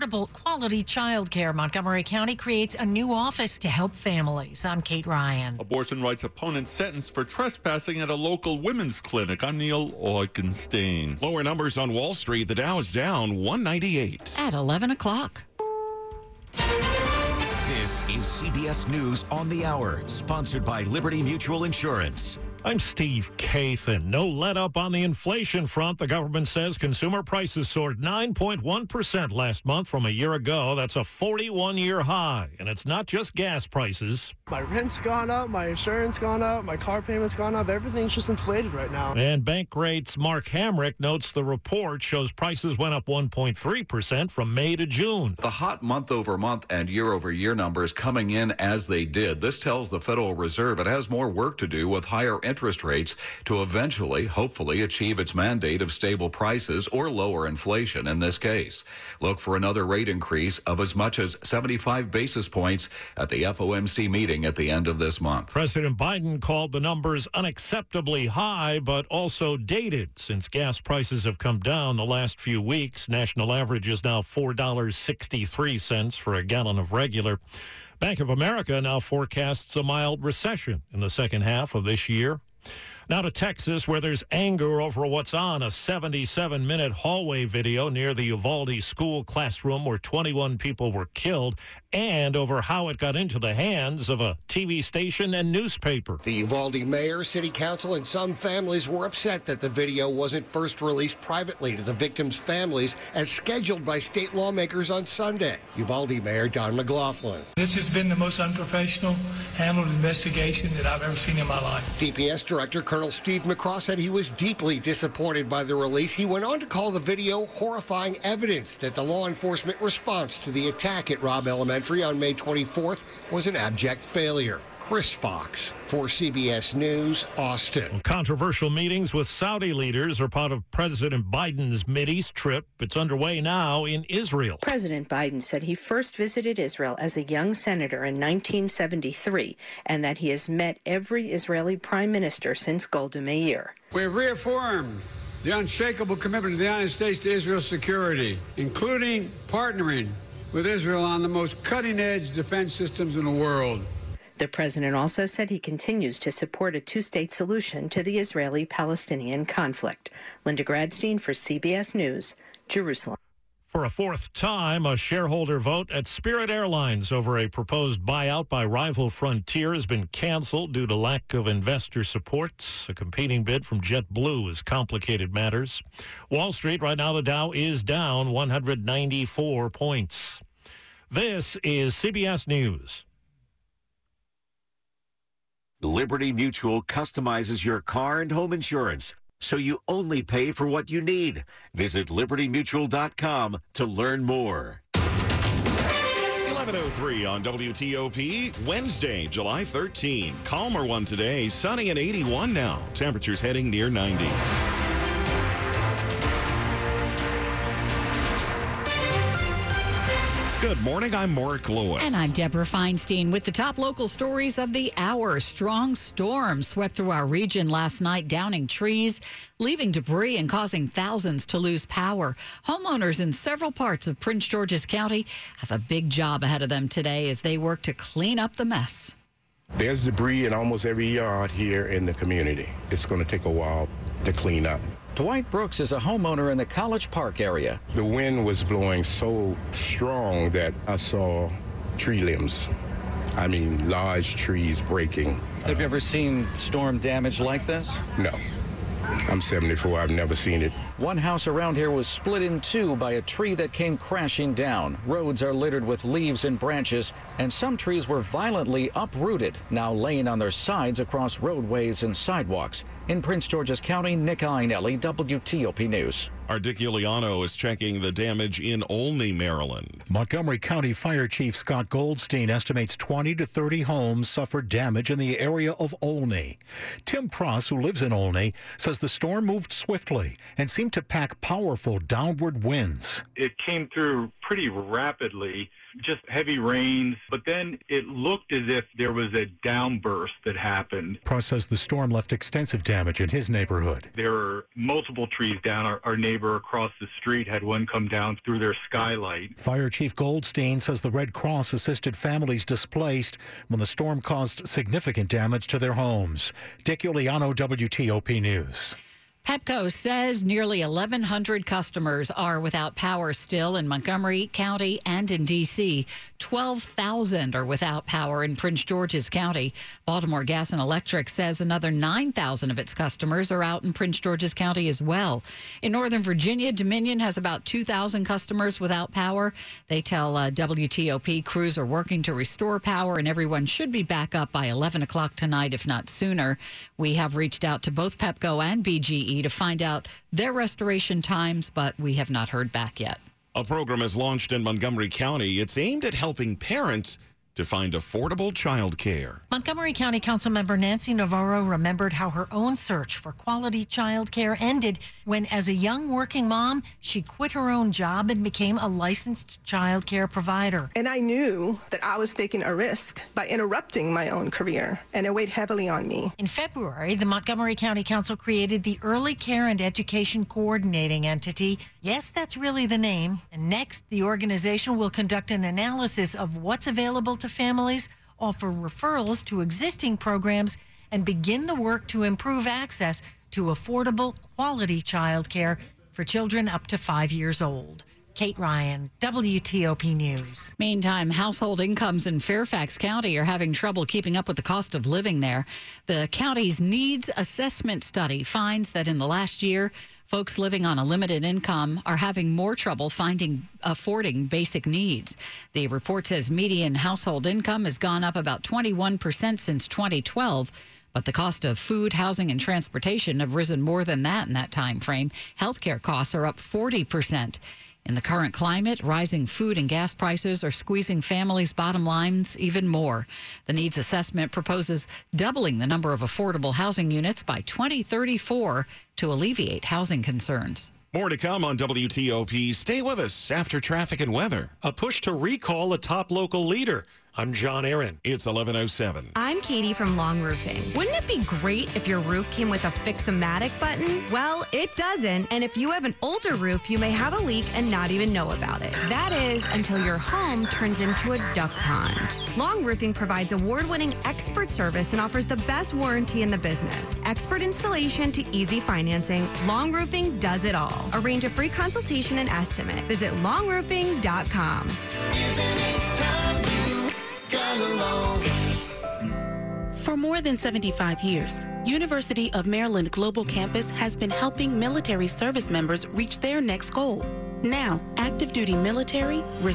affordable, quality childcare. Montgomery County creates a new office to help families. I'm Kate Ryan. Abortion rights opponent sentenced for trespassing at a local women's clinic. I'm Neil Augenstein. Lower numbers on Wall Street. The Dow is down 198. At 11 o'clock. This is CBS News on the Hour, sponsored by Liberty Mutual Insurance. I'm Steve Kathan. No let up on the inflation front. The government says consumer prices soared 9.1% last month from a year ago. That's a 41 year high. And it's not just gas prices. My rent's gone up, my insurance gone up, my car payment's gone up. Everything's just inflated right now. And Bankrate's Mark Hamrick notes the report shows prices went up 1.3% from May to June. The hot month over month and year over year numbers coming in as they did. This tells the Federal Reserve it has more work to do with higher interest rates to eventually, hopefully, achieve its mandate of stable prices or lower inflation in this case. Look for another rate increase of as much as 75 basis points at the FOMC meeting at the end of this month. President Biden called the numbers unacceptably high, but also dated since gas prices have come down the last few weeks. National average is now $4.63 for a gallon of regular. Bank of America now forecasts a mild recession in the second half of this year. Now to Texas, where there's anger over what's on a 77 minute hallway video near the Uvalde school classroom where 21 people were killed, and over how it got into the hands of a TV station and newspaper. The Uvalde mayor, city council, and some families were upset that the video wasn't first released privately to the victims' families as scheduled by state lawmakers on Sunday. Uvalde Mayor Don McLaughlin. This has been the most unprofessional handled investigation that I've ever seen in my life. DPS Director Colonel Steve McCraw said he was deeply disappointed by the release. He went on to call the video horrifying evidence that the law enforcement response to the attack at Robb Elementary on May 24th was an abject failure. Chris Fox for CBS News, Austin. Controversial meetings with Saudi leaders are part of President Biden's Mideast trip. It's underway now in Israel. President Biden said he first visited Israel as a young senator in 1973 and that he has met every Israeli prime minister since Golda Meir. We have reaffirmed the unshakable commitment of the United States to Israel's security, including partnering with Israel on the most cutting edge defense systems in the world. The president also said he continues to support a two state solution to the Israeli Palestinian conflict. Linda Gradstein for CBS News, Jerusalem. For a fourth time, a shareholder vote at Spirit Airlines over a proposed buyout by rival Frontier has been canceled due to lack of investor support. A competing bid from JetBlue has complicated matters. Wall Street, right now, the Dow is down 194 points. This is CBS News. Liberty Mutual customizes your car and home insurance so you only pay for what you need. Visit libertymutual.com to learn more. 1103 on WTOP, Wednesday, July 13. Calmer one today, sunny and 81 now. Temperatures heading near 90. Good morning. I'm Mark Lewis. And I'm Deborah Feinstein with the top local stories of the hour. Strong storm swept through our region last night, downing trees, leaving debris, and causing thousands to lose power. Homeowners in several parts of Prince George's County have a big job ahead of them today as they work to clean up the mess. There's debris in almost every yard here in the community. It's going to take a while to clean up. Dwight Brooks is a homeowner in the College Park area. The wind was blowing so strong that I saw tree limbs. I mean, large trees breaking. Have you ever seen storm damage like this? No. I'm 74. I've never seen it. One house around here was split in two by a tree that came crashing down. Roads are littered with leaves and branches, and some trees were violently uprooted, now laying on their sides across roadways and sidewalks. In Prince George's County, Nick Iannelli, WTOP News. Our Dick Uliano is checking the damage in Olney, Maryland. Montgomery County Fire Chief Scott Goldstein estimates 20 to 30 homes suffered damage in the area of Olney. Tim Pross, who lives in Olney, says the storm moved swiftly and seemed to pack powerful downward winds. It came through pretty rapidly just heavy rains, but then it looked as if there was a downburst that happened. Pross says the storm left extensive damage in his neighborhood. There are multiple trees down. Our, our neighbor neighbor across the street had one come down through their skylight. Fire Chief Goldstein says the Red Cross assisted families displaced when the storm caused significant damage to their homes. Dick Uliano, WTOP News. Pepco says nearly 1,100 customers are without power still in Montgomery County and in D.C. 12,000 are without power in Prince George's County. Baltimore Gas and Electric says another 9,000 of its customers are out in Prince George's County as well. In Northern Virginia, Dominion has about 2,000 customers without power. They tell uh, WTOP crews are working to restore power and everyone should be back up by 11 o'clock tonight, if not sooner. We have reached out to both Pepco and BGE to find out their restoration times, but we have not heard back yet. A program is launched in Montgomery County. It's aimed at helping parents to find affordable child care. Montgomery County Councilmember Nancy Navarro remembered how her own search for quality child care ended when, as a young working mom, she quit her own job and became a licensed child care provider. And I knew that I was taking a risk by interrupting my own career, and it weighed heavily on me. In February, the Montgomery County Council created the Early Care and Education Coordinating Entity. Yes, that's really the name. And next, the organization will conduct an analysis of what's available to families, offer referrals to existing programs, and begin the work to improve access to affordable, quality child care for children up to five years old. Kate Ryan, WTOP News. Meantime, household incomes in Fairfax County are having trouble keeping up with the cost of living there. The county's needs assessment study finds that in the last year, folks living on a limited income are having more trouble finding affording basic needs. The report says median household income has gone up about 21% since 2012. But the cost of food, housing, and transportation have risen more than that in that time frame. Healthcare costs are up 40 percent. In the current climate, rising food and gas prices are squeezing families' bottom lines even more. The needs assessment proposes doubling the number of affordable housing units by 2034 to alleviate housing concerns. More to come on WTOP. Stay with us after traffic and weather. A push to recall a top local leader. I'm John Aaron. It's 1107. I'm Katie from Long Roofing. Wouldn't it be great if your roof came with a Fix-O-Matic button? Well, it doesn't. And if you have an older roof, you may have a leak and not even know about it. That is until your home turns into a duck pond. Long Roofing provides award-winning expert service and offers the best warranty in the business. Expert installation to easy financing, Long Roofing does it all. Arrange a free consultation and estimate. Visit longroofing.com. For more than 75 years, University of Maryland Global Campus has been helping military service members reach their next goal. Now, active duty military, reserve